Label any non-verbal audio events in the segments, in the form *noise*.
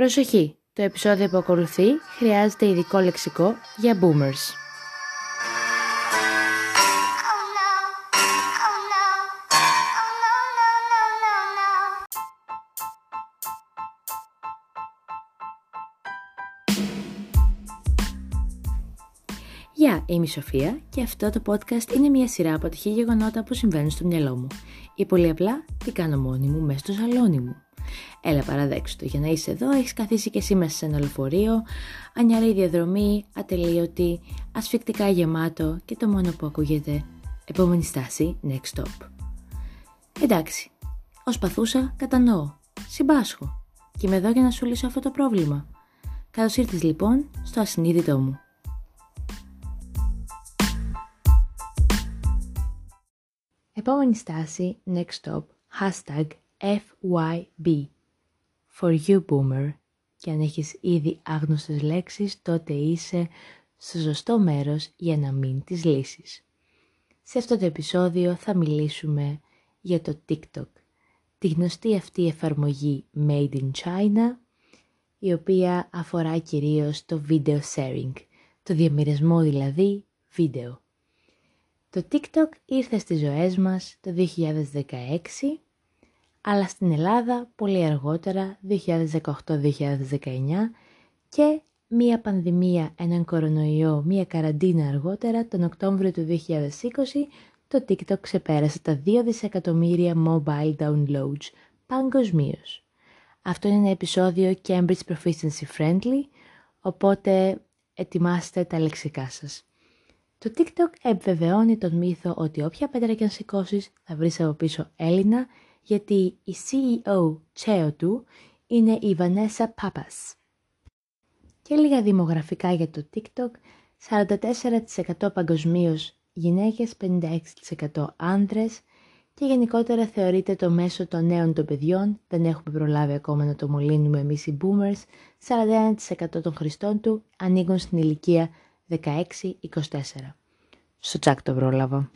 Προσοχή! Το επεισόδιο που ακολουθεί χρειάζεται ειδικό λεξικό για boomers. Γεια, είμαι η Σοφία και αυτό το podcast είναι μια σειρά από τυχή γεγονότα που συμβαίνουν στο μυαλό μου. Ή πολύ απλά, τι κάνω μόνη μου μέσα στο σαλόνι μου. Έλα παραδέξου το, για να είσαι εδώ έχεις καθίσει και εσύ μέσα σε ένα λεωφορείο, ανιαρή διαδρομή, ατελείωτη, ασφικτικά γεμάτο και το μόνο που ακούγεται επόμενη στάση, next stop. Εντάξει, ως παθούσα κατανοώ, συμπάσχω και είμαι εδώ για να σου λύσω αυτό το πρόβλημα. Καλώς ήρθες λοιπόν στο ασυνείδητό μου. Επόμενη στάση, next stop, hashtag FYB. For you boomer. Και αν έχεις ήδη άγνωστες λέξεις, τότε είσαι στο σωστό μέρος για να μην τις λύσεις. Σε αυτό το επεισόδιο θα μιλήσουμε για το TikTok, τη γνωστή αυτή εφαρμογή Made in China, η οποία αφορά κυρίως το video sharing, το διαμοιρασμό δηλαδή βίντεο. Το TikTok ήρθε στις ζωές μας το 2016 αλλά στην Ελλάδα πολύ αργότερα, 2018-2019 και μία πανδημία, έναν κορονοϊό, μία καραντίνα αργότερα, τον Οκτώβριο του 2020, το TikTok ξεπέρασε τα 2 δισεκατομμύρια mobile downloads παγκοσμίως. Αυτό είναι ένα επεισόδιο Cambridge Proficiency Friendly, οπότε ετοιμάστε τα λεξικά σας. Το TikTok επιβεβαιώνει τον μύθο ότι όποια πέτρα και αν σηκώσεις θα βρεις από πίσω Έλληνα γιατί η CEO τσέο του είναι η Vanessa Papas. Και λίγα δημογραφικά για το TikTok, 44% παγκοσμίως γυναίκες, 56% άνδρες και γενικότερα θεωρείται το μέσο των νέων των παιδιών, δεν έχουμε προλάβει ακόμα να το μολύνουμε εμείς οι boomers, 41% των χρηστών του ανοίγουν στην ηλικία 16-24. Στο τσάκ το πρόλαβα.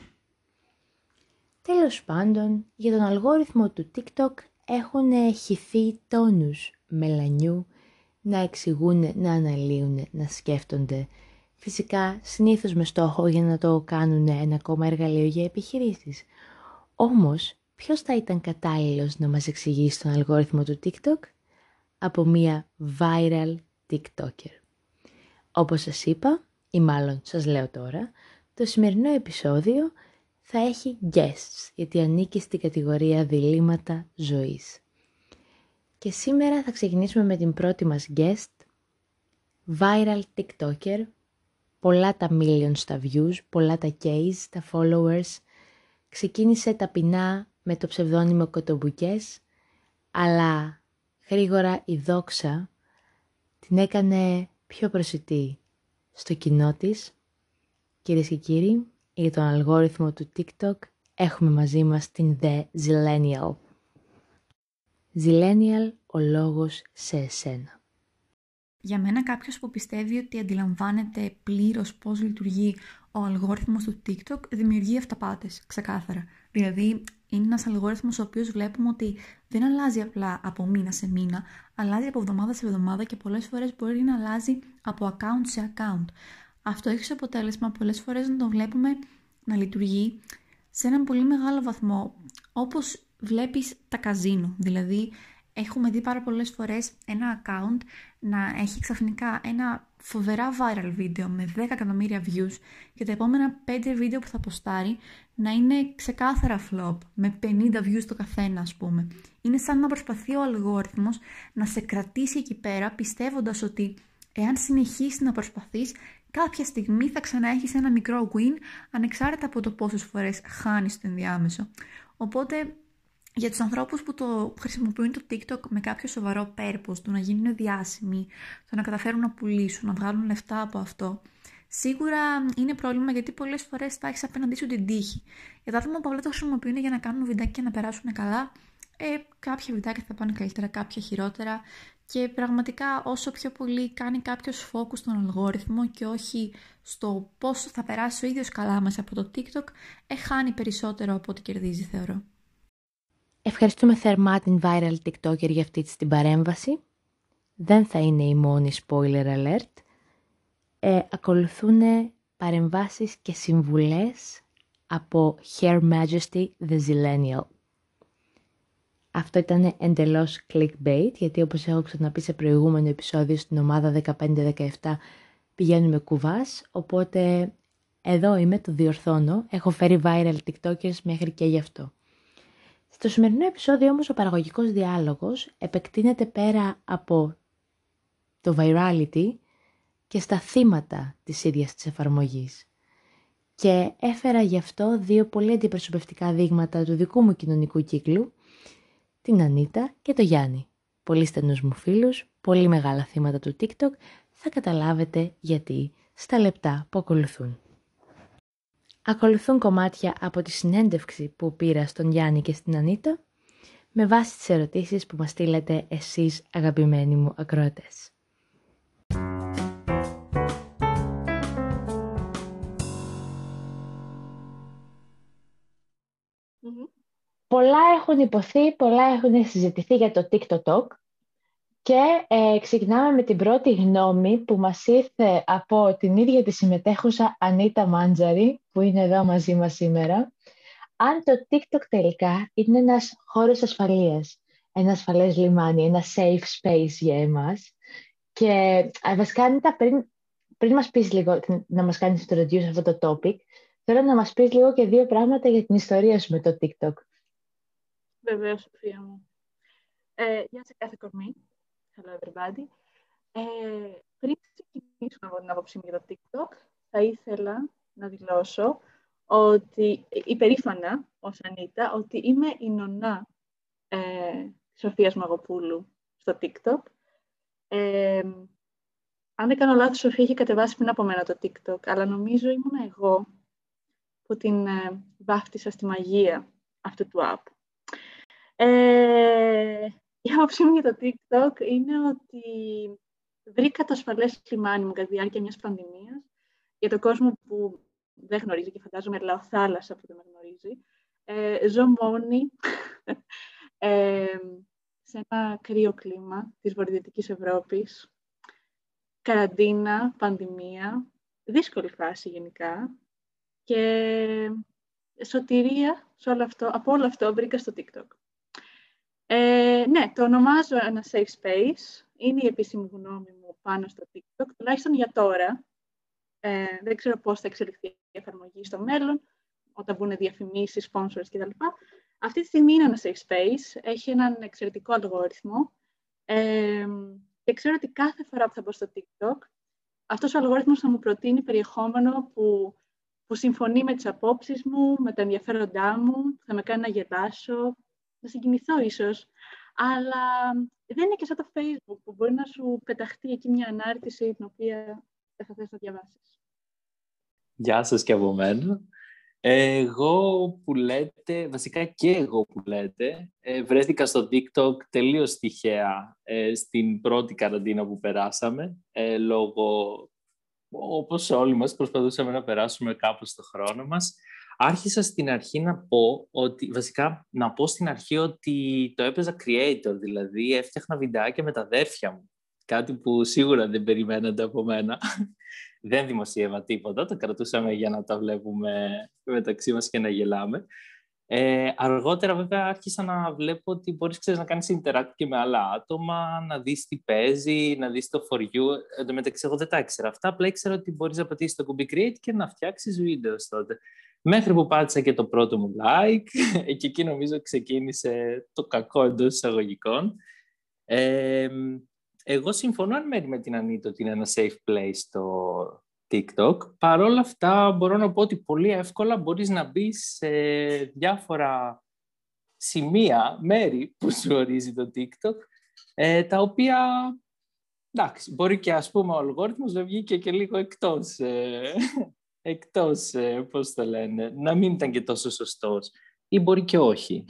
Τέλος πάντων, για τον αλγόριθμο του TikTok έχουν χυθεί τόνους μελανιού να εξηγούν, να αναλύουν, να σκέφτονται. Φυσικά, συνήθως με στόχο για να το κάνουν ένα ακόμα εργαλείο για επιχειρήσεις. Όμως, ποιος θα ήταν κατάλληλος να μας εξηγήσει τον αλγόριθμο του TikTok? Από μία viral TikToker. Όπως σας είπα, ή μάλλον σας λέω τώρα, το σημερινό επεισόδιο θα έχει guests, γιατί ανήκει στην κατηγορία διλήμματα ζωής. Και σήμερα θα ξεκινήσουμε με την πρώτη μας guest, viral TikToker, πολλά τα millions τα views, πολλά τα case, τα followers. Ξεκίνησε ταπεινά με το ψευδόνυμο Κοτομπουκές, αλλά γρήγορα η δόξα την έκανε πιο προσιτή στο κοινό της. Κυρίες και κύριοι, για τον αλγόριθμο του TikTok έχουμε μαζί μας την The Zillennial. Zillennial, ο λόγος σε εσένα. Για μένα κάποιος που πιστεύει ότι αντιλαμβάνεται πλήρως πώς λειτουργεί ο αλγόριθμος του TikTok δημιουργεί αυταπάτες, ξεκάθαρα. Δηλαδή είναι ένας αλγόριθμος ο οποίος βλέπουμε ότι δεν αλλάζει απλά από μήνα σε μήνα, αλλάζει από εβδομάδα σε εβδομάδα και πολλές φορές μπορεί να αλλάζει από account σε account. Αυτό έχεις σαν αποτέλεσμα πολλές φορές να το βλέπουμε να λειτουργεί σε έναν πολύ μεγάλο βαθμό, όπως βλέπεις τα καζίνο. Δηλαδή, έχουμε δει πάρα πολλές φορές ένα account να έχει ξαφνικά ένα φοβερά viral βίντεο με 10 εκατομμύρια views και τα επόμενα 5 βίντεο που θα ποστάρει να είναι ξεκάθαρα flop, με 50 views το καθένα ας πούμε. Είναι σαν να προσπαθεί ο αλγόριθμος να σε κρατήσει εκεί πέρα πιστεύοντας ότι εάν συνεχίσεις να προσπαθείς κάποια στιγμή θα ξαναέχεις ένα μικρό win ανεξάρτητα από το πόσες φορές χάνεις το ενδιάμεσο. Οπότε για τους ανθρώπους που το χρησιμοποιούν το TikTok με κάποιο σοβαρό purpose, το να γίνουν διάσημοι, το να καταφέρουν να πουλήσουν, να βγάλουν λεφτά από αυτό, σίγουρα είναι πρόβλημα γιατί πολλές φορές θα έχεις απέναντί σου την τύχη. Για τα άτομα που απλά το χρησιμοποιούν για να κάνουν βιντεάκια και να περάσουν καλά, ε, κάποια βιντεάκια θα πάνε καλύτερα, κάποια χειρότερα και πραγματικά όσο πιο πολύ κάνει κάποιος focus στον αλγόριθμο και όχι στο πόσο θα περάσει ο ίδιος καλά μέσα από το TikTok, εχάνει περισσότερο από ό,τι κερδίζει θεωρώ. Ευχαριστούμε θερμά την viral TikToker για αυτή την παρέμβαση. δεν θα είναι η μόνη spoiler alert. Ε, ακολουθούν παρεμβάσεις και συμβουλές από Her Majesty the Zillennial. Αυτό ήταν εντελώς clickbait, γιατί όπως έχω ξαναπεί σε προηγούμενο επεισόδιο στην ομάδα 15-17 πηγαίνουμε κουβάς, οπότε εδώ είμαι, το διορθώνω, έχω φέρει viral tiktokers μέχρι και γι' αυτό. Στο σημερινό επεισόδιο όμως ο παραγωγικός διάλογος επεκτείνεται πέρα από το virality και στα θύματα της ίδιας της εφαρμογής. Και έφερα γι' αυτό δύο πολύ αντιπροσωπευτικά δείγματα του δικού μου κοινωνικού κύκλου, την Ανίτα και το Γιάννη. Πολύ στενούς μου φίλους, πολύ μεγάλα θύματα του TikTok, θα καταλάβετε γιατί στα λεπτά που ακολουθούν. Ακολουθούν κομμάτια από τη συνέντευξη που πήρα στον Γιάννη και στην Ανίτα, με βάση τις ερωτήσεις που μας στείλετε εσείς αγαπημένοι μου ακροατές. Πολλά έχουν υποθεί, πολλά έχουν συζητηθεί για το TikTok και ε, ξεκινάμε με την πρώτη γνώμη που μας ήρθε από την ίδια τη συμμετέχουσα Ανίτα Μάντζαρη, που είναι εδώ μαζί μας σήμερα. Αν το TikTok τελικά είναι ένας χώρος ασφαλείας, ένα ασφαλές λιμάνι, ένα safe space για εμάς. Και ε, βασικά, Ανίτα, πριν, πριν μας πεις λίγο, να μας κάνεις introduce σε αυτό το topic, θέλω να μας πεις λίγο και δύο πράγματα για την ιστορία σου με το TikTok. Βεβαίως, Σοφία μου. Ε, γεια σε κάθε κορμί. Hello everybody. Ε, πριν ξεκινήσουμε από την άποψή μου για το TikTok, θα ήθελα να δηλώσω ότι υπερήφανα ως Ανίτα ότι είμαι η νονά ε, Σοφίας Μαγοπούλου στο TikTok. Ε, αν δεν κάνω λάθος, η Σοφία είχε κατεβάσει πριν από μένα το TikTok, αλλά νομίζω ήμουν εγώ που την ε, βάφτισα στη μαγεία αυτού του app. Ε, η άποψή μου για το TikTok είναι ότι βρήκα το ασφαλές λιμάνι μου κατά τη διάρκεια μιας πανδημίας για τον κόσμο που δεν γνωρίζει και φαντάζομαι λέω θάλασσα που δεν με γνωρίζει. Ε, ζω μόνη *laughs* ε, σε ένα κρύο κλίμα της βορειοδυτικής Ευρώπης. Καραντίνα, πανδημία, δύσκολη φάση γενικά και σωτηρία σε όλο αυτό, από όλο αυτό βρήκα στο TikTok. Ε, ναι, το ονομάζω ένα safe space. Είναι η επίσημη γνώμη μου πάνω στο TikTok, τουλάχιστον για τώρα. Ε, δεν ξέρω πώς θα εξελιχθεί η εφαρμογή στο μέλλον, όταν μπουν διαφημίσεις, sponsors κτλ. Αυτή τη στιγμή είναι ένα safe space, έχει έναν εξαιρετικό αλγόριθμο ε, και ξέρω ότι κάθε φορά που θα μπω στο TikTok, αυτός ο αλγόριθμος θα μου προτείνει περιεχόμενο που, που συμφωνεί με τις απόψεις μου, με τα ενδιαφέροντά μου, θα με κάνει να γελάσω, να συγκινηθώ ίσως. Αλλά δεν είναι και σαν το Facebook που μπορεί να σου πεταχτεί εκεί μια ανάρτηση την οποία δεν θα θες να διαβάσεις. Γεια σας και από μένα. Εγώ που λέτε, βασικά και εγώ που λέτε, ε, βρέθηκα στο TikTok τελείως τυχαία ε, στην πρώτη καραντίνα που περάσαμε, ε, λόγω, όπως όλοι μας προσπαθούσαμε να περάσουμε κάπως το χρόνο μας. Άρχισα στην αρχή να πω ότι, βασικά να πω στην αρχή ότι το έπαιζα creator, δηλαδή έφτιαχνα βιντεάκια με τα αδέρφια μου. Κάτι που σίγουρα δεν περιμένατε από μένα. *laughs* δεν δημοσίευα τίποτα, το κρατούσαμε για να τα βλέπουμε μεταξύ μας και να γελάμε. Ε, αργότερα βέβαια άρχισα να βλέπω ότι μπορείς ξέρεις, να κάνεις interact και με άλλα άτομα, να δεις τι παίζει, να δεις το for you. Εν τω μεταξύ εγώ δεν τα ήξερα αυτά, απλά ήξερα ότι μπορείς να πατήσεις το κουμπί create και να φτιάξεις βίντεος τότε. Μέχρι που πάτησα και το πρώτο μου like *laughs* και εκεί νομίζω ξεκίνησε το κακό εντός εισαγωγικών. Ε, εγώ συμφωνώ αν μέρη με την Ανίτα ότι είναι ένα safe place στο TikTok. Παρ' όλα αυτά μπορώ να πω ότι πολύ εύκολα μπορείς να μπει σε διάφορα σημεία, μέρη που σου ορίζει το TikTok, ε, τα οποία, εντάξει, μπορεί και ας πούμε ο αλγόριθμος να βγήκε και λίγο εκτός ε, εκτός, ε, πώς το λένε, να μην ήταν και τόσο σωστός ή μπορεί και όχι.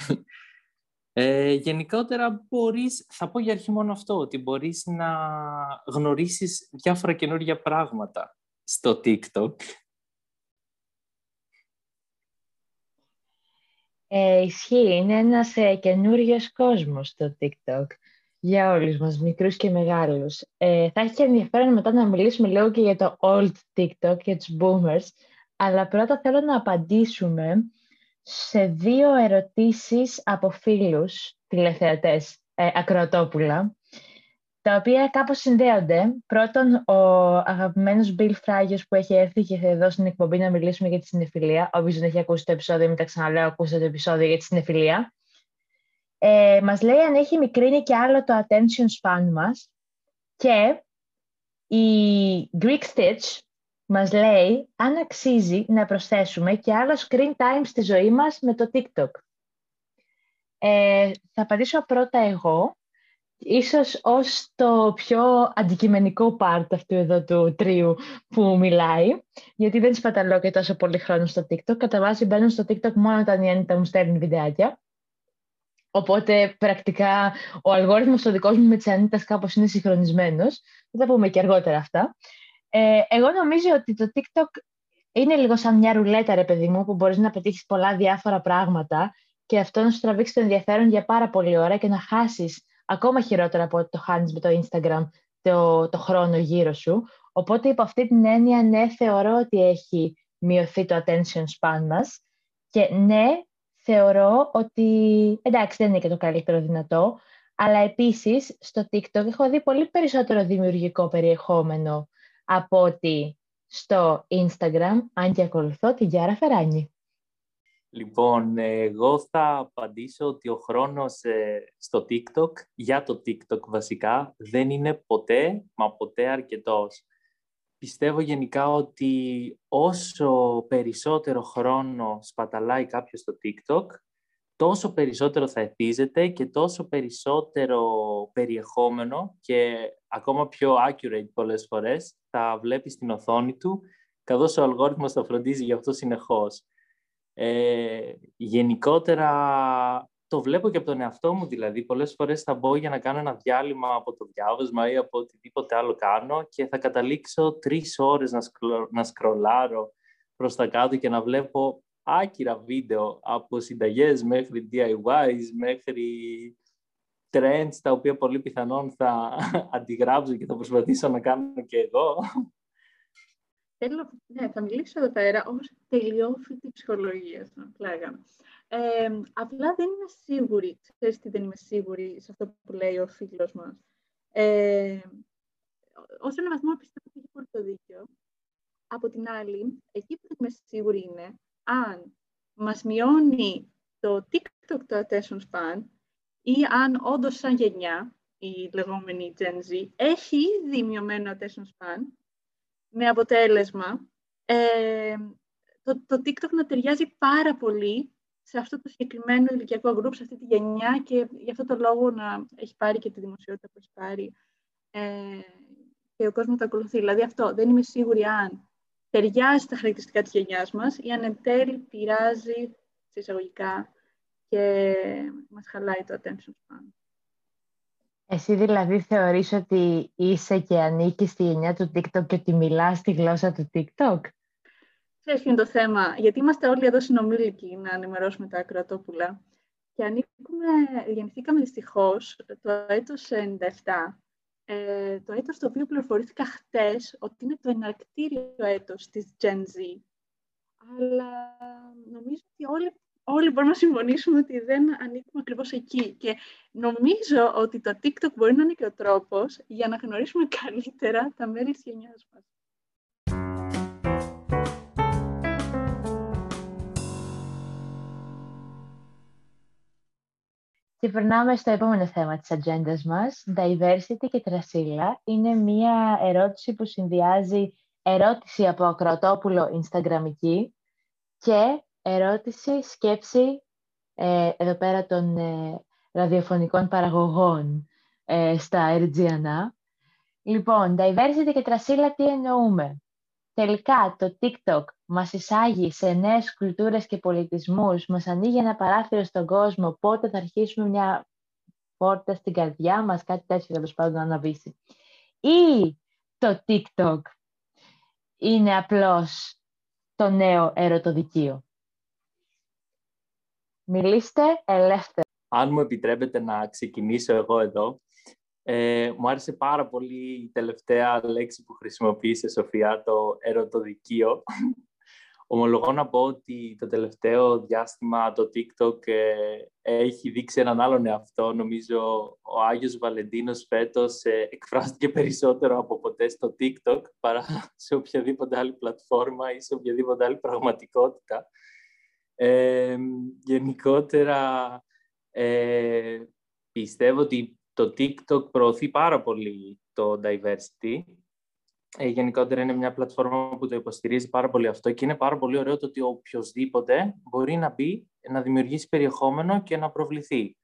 Ε, γενικότερα μπορείς, θα πω για αρχή μόνο αυτό, ότι μπορείς να γνωρίσεις διάφορα καινούργια πράγματα στο TikTok. Ε, ισχύει, είναι ένας ε, καινούριος κόσμος στο TikTok. Για όλους μας, μικρούς και μεγάλους. Ε, θα έχει και ενδιαφέρον μετά να μιλήσουμε λίγο και για το old TikTok, για τους boomers, αλλά πρώτα θέλω να απαντήσουμε σε δύο ερωτήσεις από φίλους τηλεθεατές, ε, ακροατόπουλα, τα οποία κάπως συνδέονται. Πρώτον, ο αγαπημένος Bill Φράγιος που έχει έρθει και εδώ στην εκπομπή να μιλήσουμε για τη συνεφιλία. Όποιος δεν έχει ακούσει το επεισόδιο, μην τα ξαναλέω, ακούστε το επεισόδιο για τη συνεφιλία. Ε, μας λέει αν έχει μικρύνει και άλλο το attention span μας και η Greek Stitch μας λέει αν αξίζει να προσθέσουμε και άλλο screen time στη ζωή μας με το TikTok. Ε, θα απαντήσω πρώτα εγώ, ίσως ως το πιο αντικειμενικό part αυτού εδώ του τρίου που μιλάει, γιατί δεν σπαταλώ και τόσο πολύ χρόνο στο TikTok. Κατά βάση μπαίνω στο TikTok μόνο όταν η Άννητα μου στέλνει βιντεάκια. Οπότε πρακτικά ο αλγόριθμος ο δικός μου με τις Ανίτας κάπως είναι συγχρονισμένος. Θα τα πούμε και αργότερα αυτά. Ε, εγώ νομίζω ότι το TikTok είναι λίγο σαν μια ρουλέτα, ρε παιδί μου, που μπορείς να πετύχεις πολλά διάφορα πράγματα και αυτό να σου τραβήξει το ενδιαφέρον για πάρα πολλή ώρα και να χάσεις ακόμα χειρότερα από ό,τι το χάνεις με το Instagram το, το χρόνο γύρω σου. Οπότε υπό αυτή την έννοια, ναι, θεωρώ ότι έχει μειωθεί το attention span μας και ναι, θεωρώ ότι, εντάξει, δεν είναι και το καλύτερο δυνατό, αλλά επίσης στο TikTok έχω δει πολύ περισσότερο δημιουργικό περιεχόμενο από ότι στο Instagram, αν και ακολουθώ τη Γιάρα Φεράνη. Λοιπόν, εγώ θα απαντήσω ότι ο χρόνος ε, στο TikTok, για το TikTok βασικά, δεν είναι ποτέ, μα ποτέ αρκετός. Πιστεύω γενικά ότι όσο περισσότερο χρόνο σπαταλάει κάποιος στο TikTok, τόσο περισσότερο θα εθίζεται και τόσο περισσότερο περιεχόμενο και ακόμα πιο accurate πολλές φορές θα βλέπει στην οθόνη του, καθώς ο αλγόριθμος θα φροντίζει γι' αυτό συνεχώς. Ε, γενικότερα το βλέπω και από τον εαυτό μου δηλαδή. Πολλές φορές θα μπω για να κάνω ένα διάλειμμα από το διάβασμα ή από οτιδήποτε άλλο κάνω και θα καταλήξω τρεις ώρες να, σκρο, να σκρολάρω προς τα κάτω και να βλέπω άκυρα βίντεο από συνταγές μέχρι DIYs, μέχρι trends τα οποία πολύ πιθανόν θα *laughs* αντιγράψω και θα προσπαθήσω να κάνω και εγώ. Θέλω, ναι, θα μιλήσω εδώ πέρα ως τελειόφυτη ψυχολογία, λέγαμε. Ε, απλά δεν είμαι σίγουρη, ξέρεις τι δεν είμαι σίγουρη σε αυτό που λέει ο φίλος μας. Ε, ως ένα βαθμό πιστεύω ότι έχει πολύ το δίκιο. Από την άλλη, εκεί που δεν είμαι σίγουρη είναι αν μας μειώνει το TikTok το attention span ή αν όντως σαν γενιά, η λεγόμενη Gen Z, έχει ήδη μειωμένο attention span με αποτέλεσμα ε, το, το TikTok να ταιριάζει πάρα πολύ σε αυτό το συγκεκριμένο ηλικιακό group, σε αυτή τη γενιά και γι' αυτό το λόγο να έχει πάρει και τη δημοσιότητα που έχει πάρει ε, και ο κόσμος το ακολουθεί. Δηλαδή αυτό, δεν είμαι σίγουρη αν ταιριάζει στα χαρακτηριστικά της γενιάς μας ή αν εν τέλει πειράζει σε εισαγωγικά και μας χαλάει το attention span. Εσύ δηλαδή θεωρείς ότι είσαι και ανήκεις στη γενιά του TikTok και ότι μιλάς τη γλώσσα του TikTok? Ξέρεις ποιο είναι το θέμα; Γιατί είμαστε όλοι εδώ συνομήλικοι να ενημερώσουμε τα ακροατόπουλα. Και ανήκουμε, γεννηθήκαμε δυστυχώς το έτος 97. Ε, το έτος το οποίο πληροφορήθηκα χτες ότι είναι το εναρκτήριο έτος της Gen Z. Αλλά νομίζω ότι όλοι όλοι μπορούμε να συμφωνήσουμε ότι δεν ανήκουμε ακριβώς εκεί. Και νομίζω ότι το TikTok μπορεί να είναι και ο τρόπος για να γνωρίσουμε καλύτερα τα μέλη της γενιάς μας. Και περνάμε στο επόμενο θέμα της ατζέντας μας. Diversity και τρασίλα είναι μία ερώτηση που συνδυάζει ερώτηση από ακροατόπουλο Instagramική και ερώτηση, σκέψη ε, εδώ πέρα των ε, ραδιοφωνικών παραγωγών ε, στα RGNA. Λοιπόν, diversity και τρασίλα τι εννοούμε; Τελικά το TikTok μας εισάγει σε νέες κουλτούρες και πολιτισμούς, μας ανοίγει ένα παράθυρο στον κόσμο, πότε θα αρχίσουμε μια πόρτα στην καρδιά μας, κάτι τέτοιο τέλος πάντων να αναβήσει. Ή το TikTok είναι απλώς το νέο ερωτοδικείο. Μιλήστε ελεύθερα. Αν μου επιτρέπετε να ξεκινήσω εγώ εδώ, Ε, μου άρεσε πάρα πολύ η τελευταία λέξη που χρησιμοποίησε, Σοφία, το ερωτοδικείο. *laughs* Ομολογώ να πω ότι το τελευταίο διάστημα το TikTok ε, έχει δείξει έναν άλλον εαυτό. Νομίζω ο Άγιος Βαλεντίνος φέτος ε, εκφράστηκε περισσότερο από ποτέ στο TikTok παρά σε οποιαδήποτε άλλη πλατφόρμα ή σε οποιαδήποτε άλλη πραγματικότητα. Ε, γενικότερα ε, πιστεύω ότι το TikTok προωθεί πάρα πολύ το diversity. Ε, γενικότερα είναι μια πλατφόρμα που το υποστηρίζει πάρα πολύ αυτό και είναι πάρα πολύ ωραίο το ότι οποιοδήποτε μπορεί να μπει, να δημιουργήσει περιεχόμενο και να προβληθεί.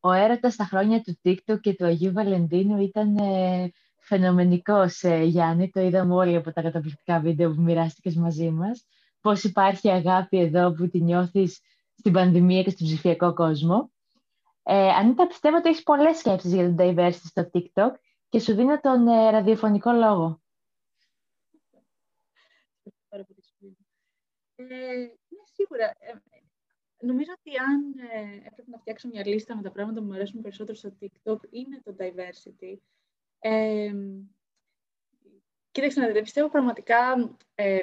Ο έρωτας στα χρόνια του TikTok και του Αγίου Βαλεντίνου ήταν ε, φαινομενικός, ε, Γιάννη. Το είδαμε όλοι από τα καταπληκτικά βίντεο που μοιράστηκες μαζί μας. Πώς υπάρχει αγάπη εδώ που τη νιώθεις στην πανδημία και στον ψηφιακό κόσμο. Ε, Ανίτα, πιστεύω ότι έχεις πολλές σκέψεις για τον diversity στο TikTok και σου δίνω τον ε, ραδιοφωνικό λόγο. Ε, ναι, σίγουρα. Ε, νομίζω ότι αν ε, έπρεπε να φτιάξω μια λίστα με τα πράγματα που μου αρέσουν περισσότερο στο TikTok, είναι το diversity. Ε, κοίταξε να δείτε, πιστεύω πραγματικά ε,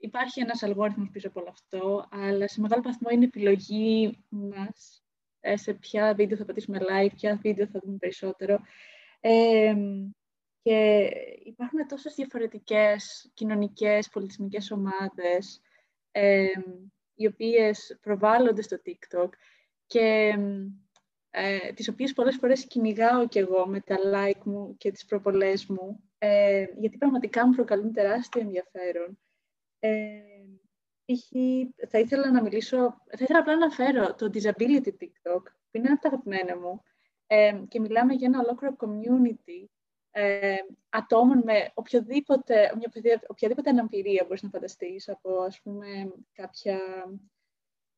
υπάρχει ένας αλγόριθμος πίσω από όλο αυτό, αλλά σε μεγάλο βαθμό είναι επιλογή μας ε, σε ποια βίντεο θα πατήσουμε like, ποια βίντεο θα δούμε περισσότερο. Ε, και υπάρχουν τόσες διαφορετικές κοινωνικές, πολιτισμικές ομάδες ε, οι οποίες προβάλλονται στο TikTok και ε, τις οποίες πολλές φορές κυνηγάω κι εγώ με τα like μου και τις προπολές μου ε, γιατί πραγματικά μου προκαλούν τεράστιο ενδιαφέρον. Ε, θα ήθελα να μιλήσω, θα ήθελα απλά να αναφέρω το Disability TikTok, που είναι ένα από τα αγαπημένα μου, ε, και μιλάμε για ένα ολόκληρο community ε, ατόμων με οποιοδήποτε, οποιαδήποτε αναπηρία μπορείς να φανταστείς, από ας πούμε κάποια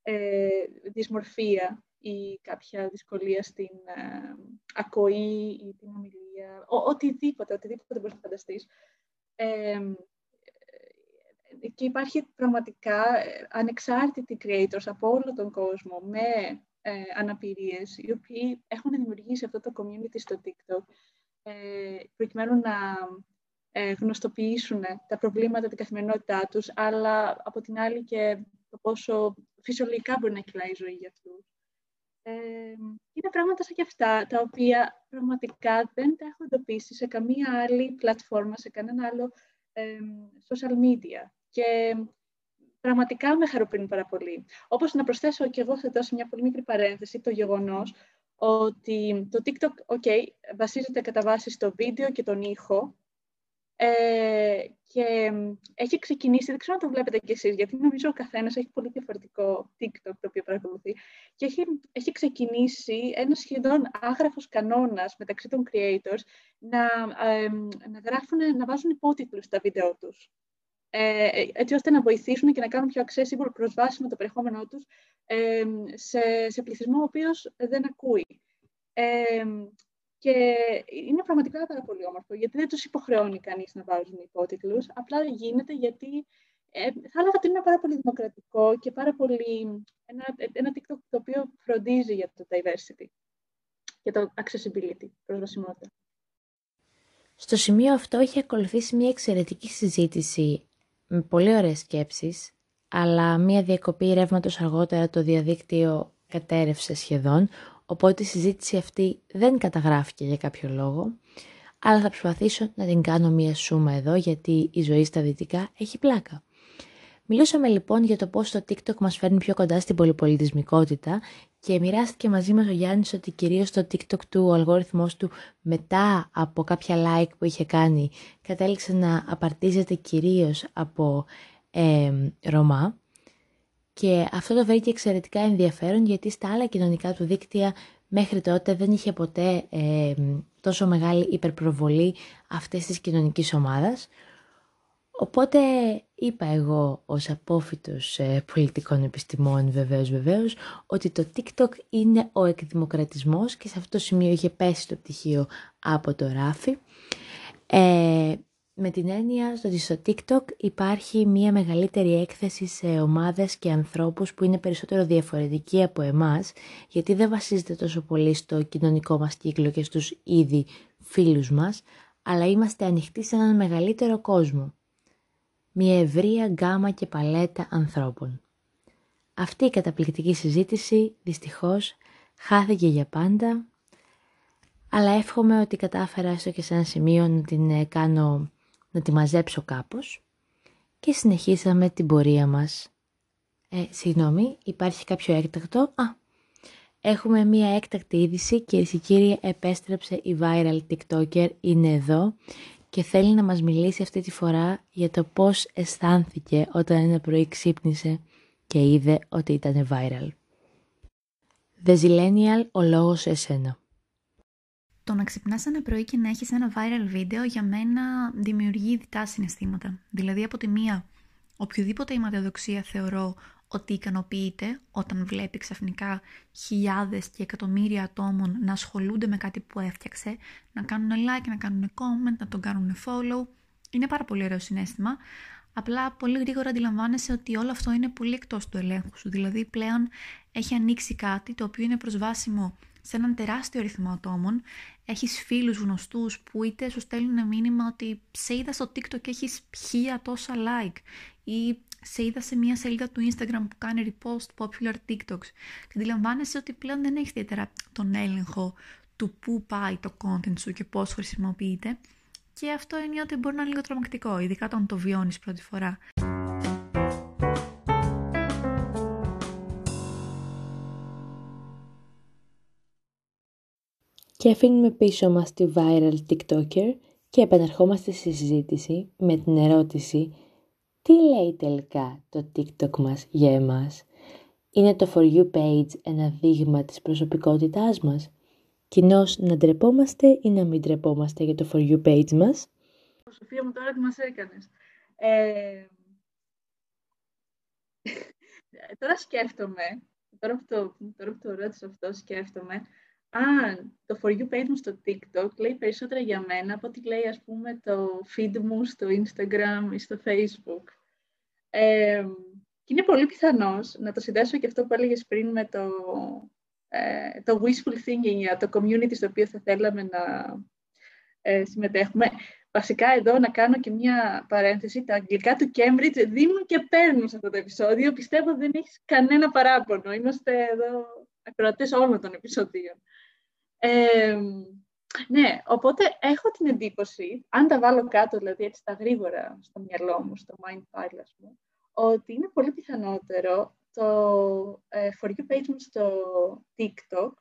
ε, δυσμορφία ή κάποια δυσκολία στην ε, ακοή ή την ομιλία, ο, οτιδήποτε, οτιδήποτε μπορείς να φανταστείς. Ε, και υπάρχει πραγματικά ε, ανεξάρτητοι creators από όλο τον κόσμο με ε, αναπηρίες, οι οποίοι έχουν δημιουργήσει αυτό το community στο TikTok ε, προκειμένου να ε, γνωστοποιήσουν τα προβλήματα, την καθημερινότητά τους, αλλά από την άλλη και το πόσο φυσιολογικά μπορεί να κυλάει η ζωή για αυτούς. Ε, είναι πράγματα σαν και αυτά, τα οποία πραγματικά δεν τα έχω εντοπίσει σε καμία άλλη πλατφόρμα, σε κανένα άλλο ε, social media. Και πραγματικά με χαροποιούν πάρα πολύ. Όπως να προσθέσω και εγώ θα δώσω μια πολύ μικρή παρένθεση, το γεγονός ότι το TikTok, ok, βασίζεται κατά βάση στο βίντεο και τον ήχο ε, και έχει ξεκινήσει, δεν ξέρω αν το βλέπετε κι εσείς, γιατί νομίζω ο καθένας έχει πολύ διαφορετικό TikTok το οποίο παρακολουθεί και έχει, έχει ξεκινήσει ένα σχεδόν άγραφος κανόνας μεταξύ των creators να, ε, να, γράφουν, να βάζουν υπότιτλους στα βίντεο τους. Ε, έτσι ώστε να βοηθήσουν και να κάνουν πιο accessible προσβάσιμο το περιεχόμενό τους ε, σε, σε πληθυσμό ο οποίος δεν ακούει. Ε, και είναι πραγματικά πάρα πολύ όμορφο, γιατί δεν τους υποχρεώνει κανείς να βάζουν υπότιτλους, απλά γίνεται γιατί ε, θα έλεγα ότι είναι πάρα πολύ δημοκρατικό και πάρα πολύ ένα, ένα TikTok το οποίο φροντίζει για το diversity και το accessibility, προσβασιμότητα. Στο σημείο αυτό έχει ακολουθήσει μια εξαιρετική συζήτηση με πολύ ωραίες σκέψεις, αλλά μία διακοπή ρεύματος αργότερα το διαδίκτυο κατέρευσε σχεδόν, οπότε η συζήτηση αυτή δεν καταγράφηκε για κάποιο λόγο, αλλά θα προσπαθήσω να την κάνω μία σούμα εδώ, γιατί η ζωή στα δυτικά έχει πλάκα. Μιλούσαμε λοιπόν για το πώς το TikTok μας φέρνει πιο κοντά στην πολυπολιτισμικότητα και μοιράστηκε μαζί μας ο Γιάννης ότι κυρίως το TikTok του, ο αλγόριθμός του μετά από κάποια like που είχε κάνει κατέληξε να απαρτίζεται κυρίως από ε, Ρωμά και αυτό το βρήκε εξαιρετικά ενδιαφέρον γιατί στα άλλα κοινωνικά του δίκτυα μέχρι τότε δεν είχε ποτέ ε, τόσο μεγάλη υπερπροβολή αυτής της κοινωνικής ομάδας. Οπότε είπα εγώ ως απόφυτος ε, πολιτικών επιστημών βεβαίως βεβαίως ότι το TikTok είναι ο εκδημοκρατισμός και σε αυτό το σημείο είχε πέσει το πτυχίο από το ράφι. Ε, Με την έννοια ότι στο TikTok υπάρχει μια μεγαλύτερη έκθεση σε ομάδες και ανθρώπους που είναι περισσότερο διαφορετικοί από εμάς, γιατί δεν βασίζεται τόσο πολύ στο κοινωνικό μας κύκλο και στους ήδη φίλους μας, αλλά είμαστε ανοιχτοί σε έναν μεγαλύτερο κόσμο. Μια ευρεία γκάμα και παλέτα ανθρώπων. Αυτή η καταπληκτική συζήτηση, δυστυχώς, χάθηκε για πάντα, αλλά εύχομαι ότι κατάφερα έστω και σε ένα σημείο να την ε, κάνω, να τη μαζέψω κάπως και συνεχίσαμε την πορεία μας. Ε, συγγνώμη, υπάρχει κάποιο έκτακτο; Α, έχουμε μία έκτακτη είδηση και και κύριοι επέστρεψε η viral TikToker, είναι εδώ και θέλει να μας μιλήσει αυτή τη φορά για το πώς αισθάνθηκε όταν ένα πρωί ξύπνησε και είδε ότι ήταν viral. The Zillennial, ο λόγος σε εσένα. Το να ξυπνάς ένα πρωί και να έχεις ένα viral βίντεο για μένα δημιουργεί διτά συναισθήματα. Δηλαδή από τη μία, οποιοδήποτε αιματοδοξία θεωρώ ότι ικανοποιείται όταν βλέπει ξαφνικά χιλιάδες και εκατομμύρια ατόμων να ασχολούνται με κάτι που έφτιαξε, να κάνουν like, να κάνουν comment, να τον κάνουν follow. Είναι πάρα πολύ ωραίο συνέστημα. Απλά πολύ γρήγορα αντιλαμβάνεσαι ότι όλο αυτό είναι πολύ εκτός του ελέγχου σου. Δηλαδή πλέον έχει ανοίξει κάτι το οποίο είναι προσβάσιμο σε έναν τεράστιο αριθμό ατόμων. Έχεις φίλους γνωστούς που είτε σου στέλνουν μήνυμα ότι σε είδα στο TikTok και έχεις χίλια τόσα like ή σε είδα σε μια σελίδα του Instagram που κάνει repost popular TikToks και αντιλαμβάνεσαι ότι πλέον δεν έχεις ιδιαίτερα τον έλεγχο του πού πάει το content σου και πώς χρησιμοποιείται και αυτό είναι ότι μπορεί να είναι λίγο τρομακτικό, ειδικά όταν το βιώνεις πρώτη φορά. Και αφήνουμε πίσω μας τη viral TikToker και επαναρχόμαστε στη συζήτηση με την ερώτηση τι λέει τελικά το TikTok μας για εμάς; Είναι το For You page ένα δείγμα της προσωπικότητάς μας; Κοινώς να ντρεπόμαστε ή να μην ντρεπόμαστε για το For You page μας; Σοφία μου τώρα τι μας έκανες. Ε... *laughs* τώρα σκέφτομαι, τώρα που το, τώρα που το ρώτησα αυτό σκέφτομαι, αν το For You page μου στο TikTok λέει περισσότερα για μένα από ό,τι λέει ας πούμε το feed μου στο Instagram ή στο Facebook. Ε, και είναι πολύ πιθανός να το συνδέσω και αυτό που έλεγες πριν με το, ε, το wishful thinking για το community στο οποίο θα θέλαμε να ε, συμμετέχουμε. Βασικά εδώ να κάνω και μια παρένθεση. Τα αγγλικά του Cambridge δίνουν και παίρνουν σε αυτό το επεισόδιο. Πιστεύω δεν έχεις κανένα παράπονο. Είμαστε εδώ ακροατές όλων των επεισοδίων. Ε, ναι, οπότε έχω την εντύπωση, αν τα βάλω κάτω, δηλαδή έτσι τα γρήγορα στο μυαλό μου, στο mind file, ας πούμε, ότι είναι πολύ πιθανότερο το ε, For You page μου στο TikTok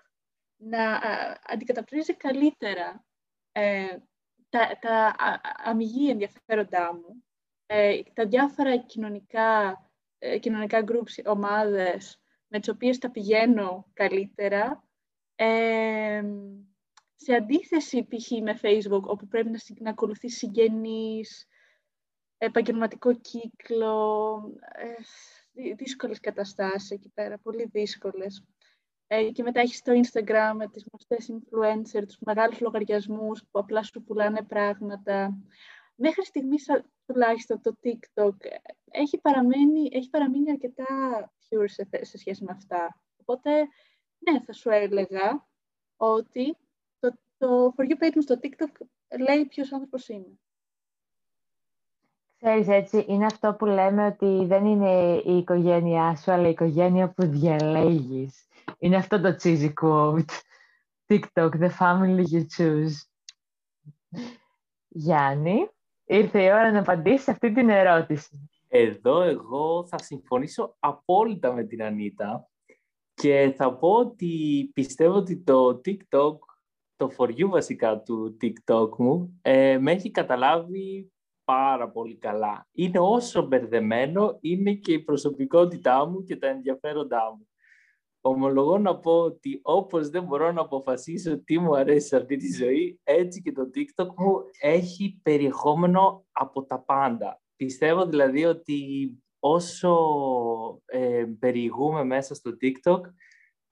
να ε, αντικαταπτρίζει καλύτερα ε, τα, τα αμυγή ενδιαφέροντά μου, ε, τα διάφορα κοινωνικά, ε, κοινωνικά groups, ομάδες με τις οποίες τα πηγαίνω καλύτερα, ε, σε αντίθεση π.χ. με Facebook, όπου πρέπει να, να ακολουθείς συγγενείς, επαγγελματικό κύκλο, ε, δύσκολες καταστάσεις εκεί πέρα, πολύ δύσκολες. Ε, και μετά έχεις το Instagram με τις γνωστές influencer, τους μεγάλους λογαριασμούς που απλά σου πουλάνε πράγματα. Μέχρι στιγμής, τουλάχιστον το TikTok, έχει παραμείνει, έχει παραμείνει αρκετά pure σε, σε σχέση με αυτά. Οπότε, ναι, θα σου έλεγα ότι το, το For You page μου στο TikTok λέει ποιος άνθρωπος είμαι. Ξέρεις έτσι, είναι αυτό που λέμε ότι δεν είναι η οικογένειά σου, αλλά η οικογένεια που διαλέγεις. Είναι αυτό το cheesy quote. TikTok, the family you choose. Γιάννη, ήρθε η ώρα να απαντήσεις αυτή την ερώτηση. Εδώ εγώ θα συμφωνήσω απόλυτα με την Ανίτα και θα πω ότι πιστεύω ότι το TikTok, το for you βασικά του TikTok μου, ε, με έχει καταλάβει πάρα πολύ καλά. Είναι όσο μπερδεμένο, είναι και η προσωπικότητά μου και τα ενδιαφέροντά μου. Ομολογώ να πω ότι όπως δεν μπορώ να αποφασίσω τι μου αρέσει σε αυτή τη ζωή, έτσι και το TikTok μου έχει περιεχόμενο από τα πάντα. Πιστεύω δηλαδή ότι όσο ε, περιηγούμε μέσα στο TikTok,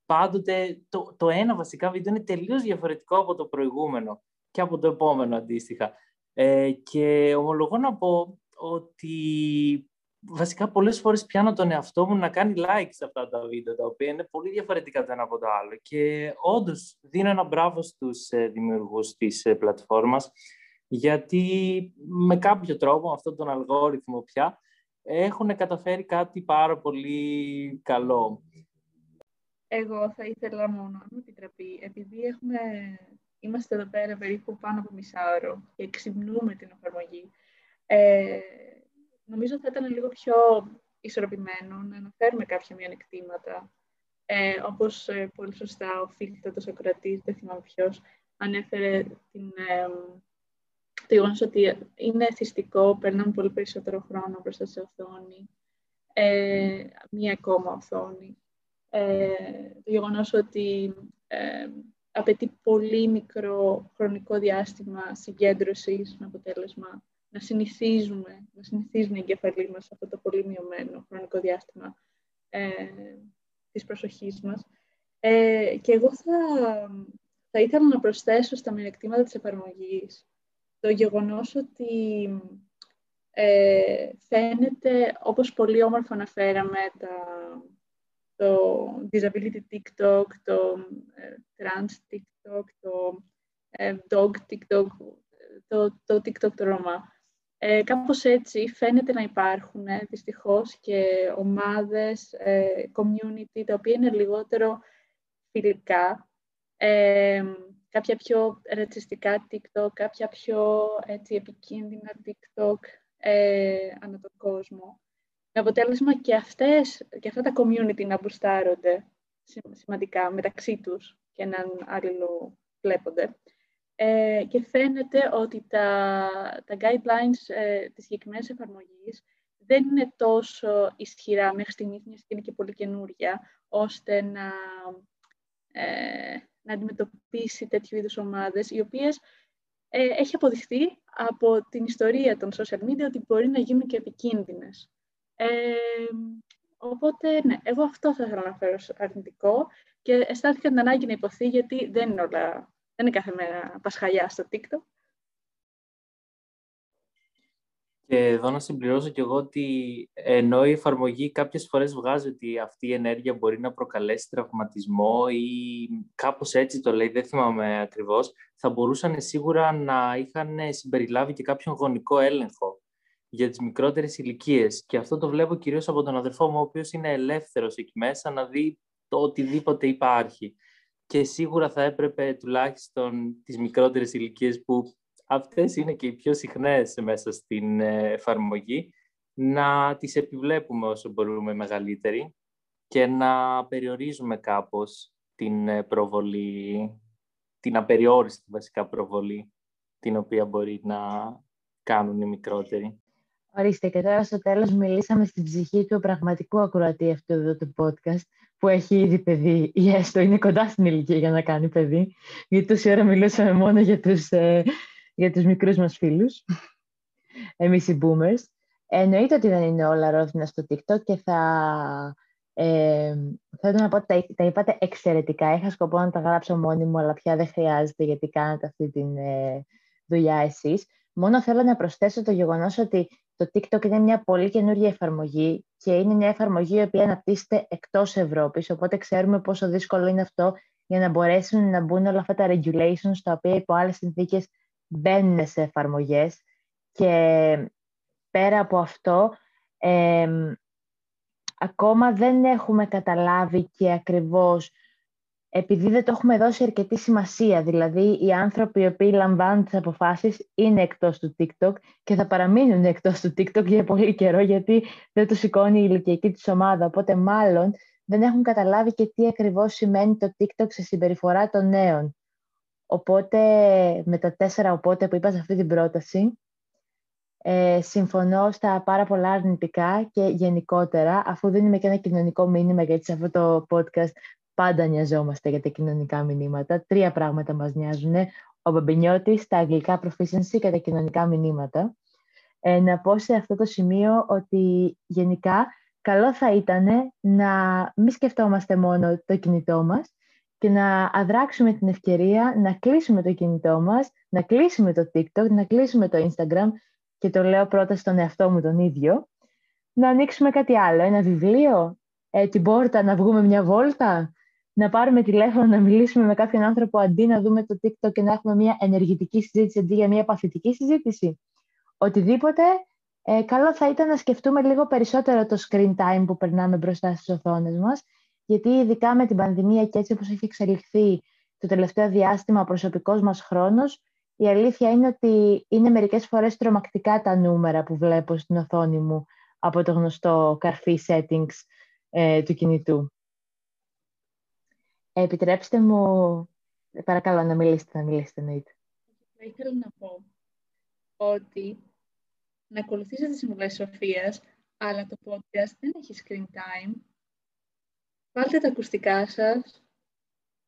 πάντοτε το, το ένα βασικά βίντεο είναι τελείως διαφορετικό από το προηγούμενο και από το επόμενο αντίστοιχα. Ε, και ομολογώ να πω ότι βασικά πολλές φορές πιάνω τον εαυτό μου να κάνει like σε αυτά τα βίντεο, τα οποία είναι πολύ διαφορετικά το ένα από το άλλο. Και όντως δίνω ένα μπράβο στους ε, δημιουργούς της ε, πλατφόρμας, γιατί με κάποιο τρόπο, με αυτόν τον αλγόριθμο πια, έχουν καταφέρει κάτι πάρα πολύ καλό. Εγώ θα ήθελα μόνο, αν μου επιτραπεί, επειδή έχουμε, είμαστε εδώ πέρα περίπου πάνω από μισάωρο και εξυμνούμε την εφαρμογή, ε, νομίζω θα ήταν λίγο πιο ισορροπημένο να αναφέρουμε κάποια μειονεκτήματα. Ε, όπως ε, πολύ σωστά ο φίλτατος ακροατής, δεν θυμάμαι ποιος, ανέφερε την, ε, το γεγονός ότι είναι εθιστικό, περνάμε πολύ περισσότερο χρόνο μπροστά σε οθόνη, ε, μία ακόμα οθόνη. Ε, το γεγονός ότι ε, απαιτεί πολύ μικρό χρονικό διάστημα συγκέντρωσης με αποτέλεσμα να συνηθίζουμε, να συνηθίζουν οι εγκεφαλοί μας αυτό το πολύ μειωμένο χρονικό διάστημα ε, της προσοχής μας. Ε, και εγώ θα, θα ήθελα να προσθέσω στα μειονεκτήματα της εφαρμογής το γεγονός ότι ε, φαίνεται, όπως πολύ όμορφα αναφέραμε, τα, το disability TikTok, το ε, trans TikTok, το ε, dog TikTok, το, το TikTok το Ρώμα. Ε, κάπως έτσι φαίνεται να υπάρχουν ε, δυστυχώς και ομάδες, ε, community, τα οποία είναι λιγότερο φιλικά, ε, κάποια πιο ρατσιστικά TikTok, κάποια πιο έτσι, επικίνδυνα TikTok ε, ανά τον κόσμο. Με αποτέλεσμα και, αυτές, και αυτά τα community να μπουστάρονται σημαντικά μεταξύ τους και να αλληλού βλέπονται. Ε, και φαίνεται ότι τα, τα guidelines ε, της συγκεκριμένης εφαρμογής δεν είναι τόσο ισχυρά μέχρι στιγμής, μια και είναι και πολύ καινούρια, ώστε να, ε, να αντιμετωπίσει τέτοιου είδους ομάδες, οι οποίες ε, έχει αποδειχθεί από την ιστορία των social media ότι μπορεί να γίνουν και επικίνδυνες. Ε, οπότε, ναι, εγώ αυτό θα ήθελα να φέρω αρνητικό και αισθάνθηκα την ανάγκη να υποθεί γιατί δεν είναι όλα δεν είναι κάθε μέρα πασχαλιά στο TikTok. Και εδώ να συμπληρώσω και εγώ ότι ενώ η εφαρμογή κάποιες φορές βγάζει ότι αυτή η ενέργεια μπορεί να προκαλέσει τραυματισμό ή κάπως έτσι το λέει, δεν θυμάμαι ακριβώς, θα μπορούσαν σίγουρα να είχαν συμπεριλάβει και κάποιον γονικό έλεγχο για τις μικρότερες ηλικίες. Και αυτό το βλέπω κυρίως από τον αδερφό μου, ο οποίος είναι ελεύθερος εκεί μέσα να δει το οτιδήποτε υπάρχει και σίγουρα θα έπρεπε τουλάχιστον τις μικρότερες ηλικίες που αυτές είναι και οι πιο συχνές μέσα στην ε, εφαρμογή να τις επιβλέπουμε όσο μπορούμε μεγαλύτεροι και να περιορίζουμε κάπως την ε, προβολή, την απεριόριστη βασικά προβολή την οποία μπορεί να κάνουν οι μικρότεροι. Ορίστε, και τώρα στο τέλος μιλήσαμε στην ψυχή του πραγματικού ακροατή αυτού εδώ του podcast, που έχει ήδη παιδί ή έστω είναι κοντά στην ηλικία για να κάνει παιδί, γιατί τόση ώρα μιλούσαμε μόνο για τους, ε, για τους μικρούς μας φίλους, *laughs* εμείς οι boomers. Εννοείται ότι δεν είναι όλα ρόδινα στο TikTok και θα... Ε, θέλω να πω ότι τα, τα είπατε εξαιρετικά. Είχα σκοπό να τα γράψω μόνη μου, αλλά πια δεν χρειάζεται γιατί κάνετε αυτή τη ε, δουλειά εσείς. Μόνο θέλω να προσθέσω το γεγονός ότι το TikTok είναι μια πολύ καινούργια εφαρμογή και είναι μια εφαρμογή η οποία αναπτύσσεται εκτός Ευρώπης, οπότε ξέρουμε πόσο δύσκολο είναι αυτό για να μπορέσουν να μπουν όλα αυτά τα regulations τα οποία υπό άλλες συνθήκες μπαίνουν σε εφαρμογές και πέρα από αυτό ακόμα δεν έχουμε καταλάβει και ακριβώς επειδή δεν το έχουμε δώσει αρκετή σημασία. Δηλαδή, οι άνθρωποι οι οποίοι λαμβάνουν τις αποφάσεις είναι εκτός του TikTok και θα παραμείνουν εκτός του TikTok για πολύ καιρό, γιατί δεν τους σηκώνει η ηλικιακή της ομάδα. Οπότε, μάλλον, δεν έχουν καταλάβει και τι ακριβώς σημαίνει το TikTok σε συμπεριφορά των νέων. Οπότε, με τα τέσσερα οπότε που είπα σε αυτή την πρόταση, ε, συμφωνώ στα πάρα πολλά αρνητικά και γενικότερα, αφού δίνουμε και ένα κοινωνικό μήνυμα, γιατί σε αυτό το podcast πάντα νοιαζόμαστε για τα κοινωνικά μηνύματα. Τρία πράγματα μας νοιάζουν. Ο Μπαμπινιώτης, τα αγγλικά proficiency και τα κοινωνικά μηνύματα. Ε, να πω σε αυτό το σημείο ότι γενικά καλό θα ήταν να μην σκεφτόμαστε μόνο το κινητό μας και να αδράξουμε την ευκαιρία να κλείσουμε το κινητό μας, να κλείσουμε το TikTok, να κλείσουμε το Instagram και το λέω πρώτα στον εαυτό μου τον ίδιο, να ανοίξουμε κάτι άλλο, ένα βιβλίο, ε, την πόρτα, να βγούμε μια βόλτα, να πάρουμε τηλέφωνο, να μιλήσουμε με κάποιον άνθρωπο αντί να δούμε το TikTok και να έχουμε μια ενεργητική συζήτηση αντί για μια παθητική συζήτηση. Οτιδήποτε, ε, καλό θα ήταν να σκεφτούμε λίγο περισσότερο το screen time που περνάμε μπροστά στις οθόνες μας, γιατί ειδικά με την πανδημία και έτσι όπως έχει εξελιχθεί το τελευταίο διάστημα ο προσωπικός μας χρόνος, η αλήθεια είναι ότι είναι μερικές φορές τρομακτικά τα νούμερα που βλέπω στην οθόνη μου από το γνωστό καρφί settings ε, του κινητού. Επιτρέψτε μου, παρακαλώ να μιλήσετε, να μιλήσετε εννοείται. Θα ήθελα να πω ότι να ακολουθήσετε τις συμβουλές Σοφίας, αλλά το podcast δεν έχει screen time. Βάλτε τα ακουστικά σας,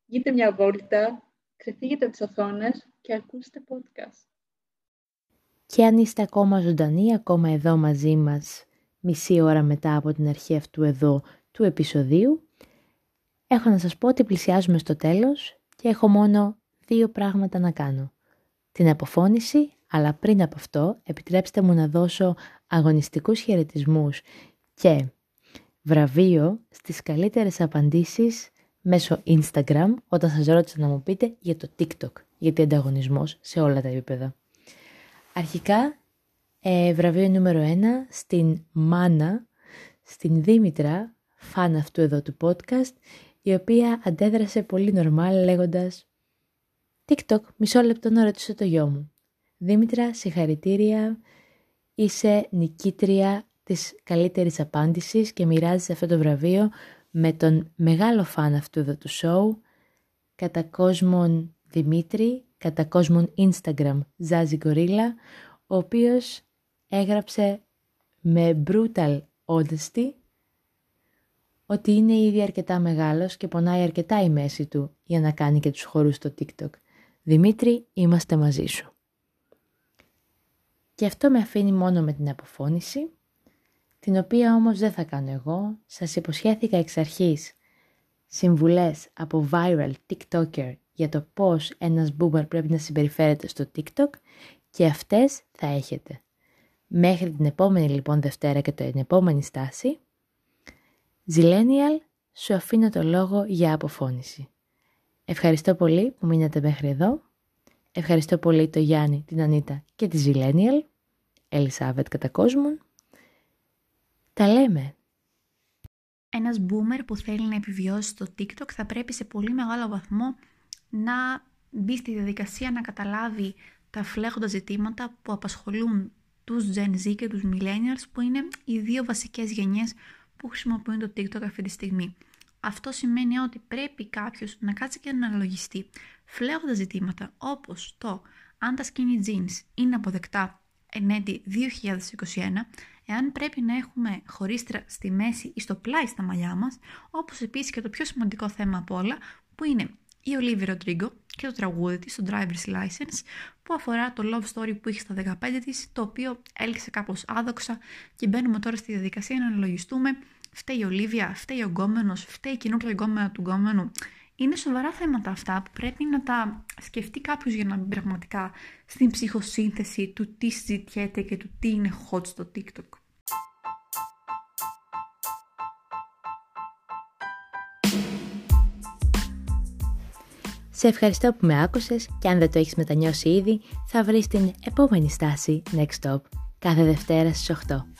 γίνετε μια βόλτα, ξεφύγετε από τις οθόνες και ακούστε podcast. Και αν είστε ακόμα ζωντανοί, ακόμα εδώ μαζί μας, μισή ώρα μετά από την αρχή αυτού εδώ του επεισοδίου, έχω να σας πω ότι πλησιάζουμε στο τέλος και έχω μόνο δύο πράγματα να κάνω. Την αποφώνηση, αλλά πριν από αυτό επιτρέψτε μου να δώσω αγωνιστικούς χαιρετισμούς και βραβείο στις καλύτερες απαντήσεις μέσω Instagram όταν σας ρώτησα να μου πείτε για το TikTok, γιατί ανταγωνισμός σε όλα τα επίπεδα. Αρχικά, ε, βραβείο νούμερο 1 στην Μάνα, στην Δήμητρα, φαν αυτού εδώ του podcast, η οποία αντέδρασε πολύ νορμάλ λέγοντας TikTok, μισό λεπτό να ρωτήσω το γιο μου. Δήμητρα, συγχαρητήρια, είσαι νικήτρια της καλύτερης απάντησης και μοιράζεσαι αυτό το βραβείο με τον μεγάλο φαν αυτού εδώ του show, κατά κόσμον Δημήτρη, κατά κόσμον Instagram Zazi Gorilla, ο οποίος έγραψε με brutal honesty ότι είναι ήδη αρκετά μεγάλος και πονάει αρκετά η μέση του για να κάνει και τους χορούς στο TikTok. Δημήτρη, είμαστε μαζί σου. Και αυτό με αφήνει μόνο με την αποφώνηση, την οποία όμως δεν θα κάνω εγώ, σας υποσχέθηκα εξ αρχής συμβουλές από viral TikToker για το πώς ένας boomer πρέπει να συμπεριφέρεται στο TikTok και αυτές θα έχετε. Μέχρι την επόμενη λοιπόν Δευτέρα και την επόμενη στάση, Zillennial, σου αφήνω το λόγο για αποφώνηση. Ευχαριστώ πολύ που μείνατε μέχρι εδώ. Ευχαριστώ πολύ το Γιάννη, την Ανίτα και τη Zillennial, Ελισάβετ κατά κόσμον. Τα λέμε. Ένας boomer που θέλει να επιβιώσει στο TikTok θα πρέπει σε πολύ μεγάλο βαθμό να μπει στη διαδικασία να καταλάβει τα φλέγοντα ζητήματα που απασχολούν τους Gen Z και τους Millennials που είναι οι δύο βασικές γενιές που χρησιμοποιούν το TikTok αυτή τη στιγμή. Αυτό σημαίνει ότι πρέπει κάποιος να κάτσει και να αναλογιστεί φλέγοντα ζητήματα όπως το αν τα skinny jeans είναι αποδεκτά εν έτη 2021, εάν πρέπει να έχουμε χωρίστρα στη μέση ή στο πλάι στα μαλλιά μας, όπως επίσης και το πιο σημαντικό θέμα από όλα, που είναι η Olivia Rodrigo και το τραγούδι της, το Driver's License, που αφορά το love story που είχε στα 15 της, το οποίο έλξε κάπως άδοξα και μπαίνουμε τώρα στη διαδικασία να αναλογιστούμε φταίει η Ολίβια, φταίει ο γκόμενος, φταίει η καινούργια γκόμενα του γκόμενου. Είναι σοβαρά θέματα αυτά που πρέπει να τα σκεφτεί κάποιος για να μπει πραγματικά στην ψυχοσύνθεση του τι συζητιέται και του τι είναι hot στο TikTok. Σε ευχαριστώ που με άκουσες και αν δεν το έχεις μετανιώσει ήδη, θα βρεις την επόμενη στάση Next Stop κάθε Δευτέρα στις 8.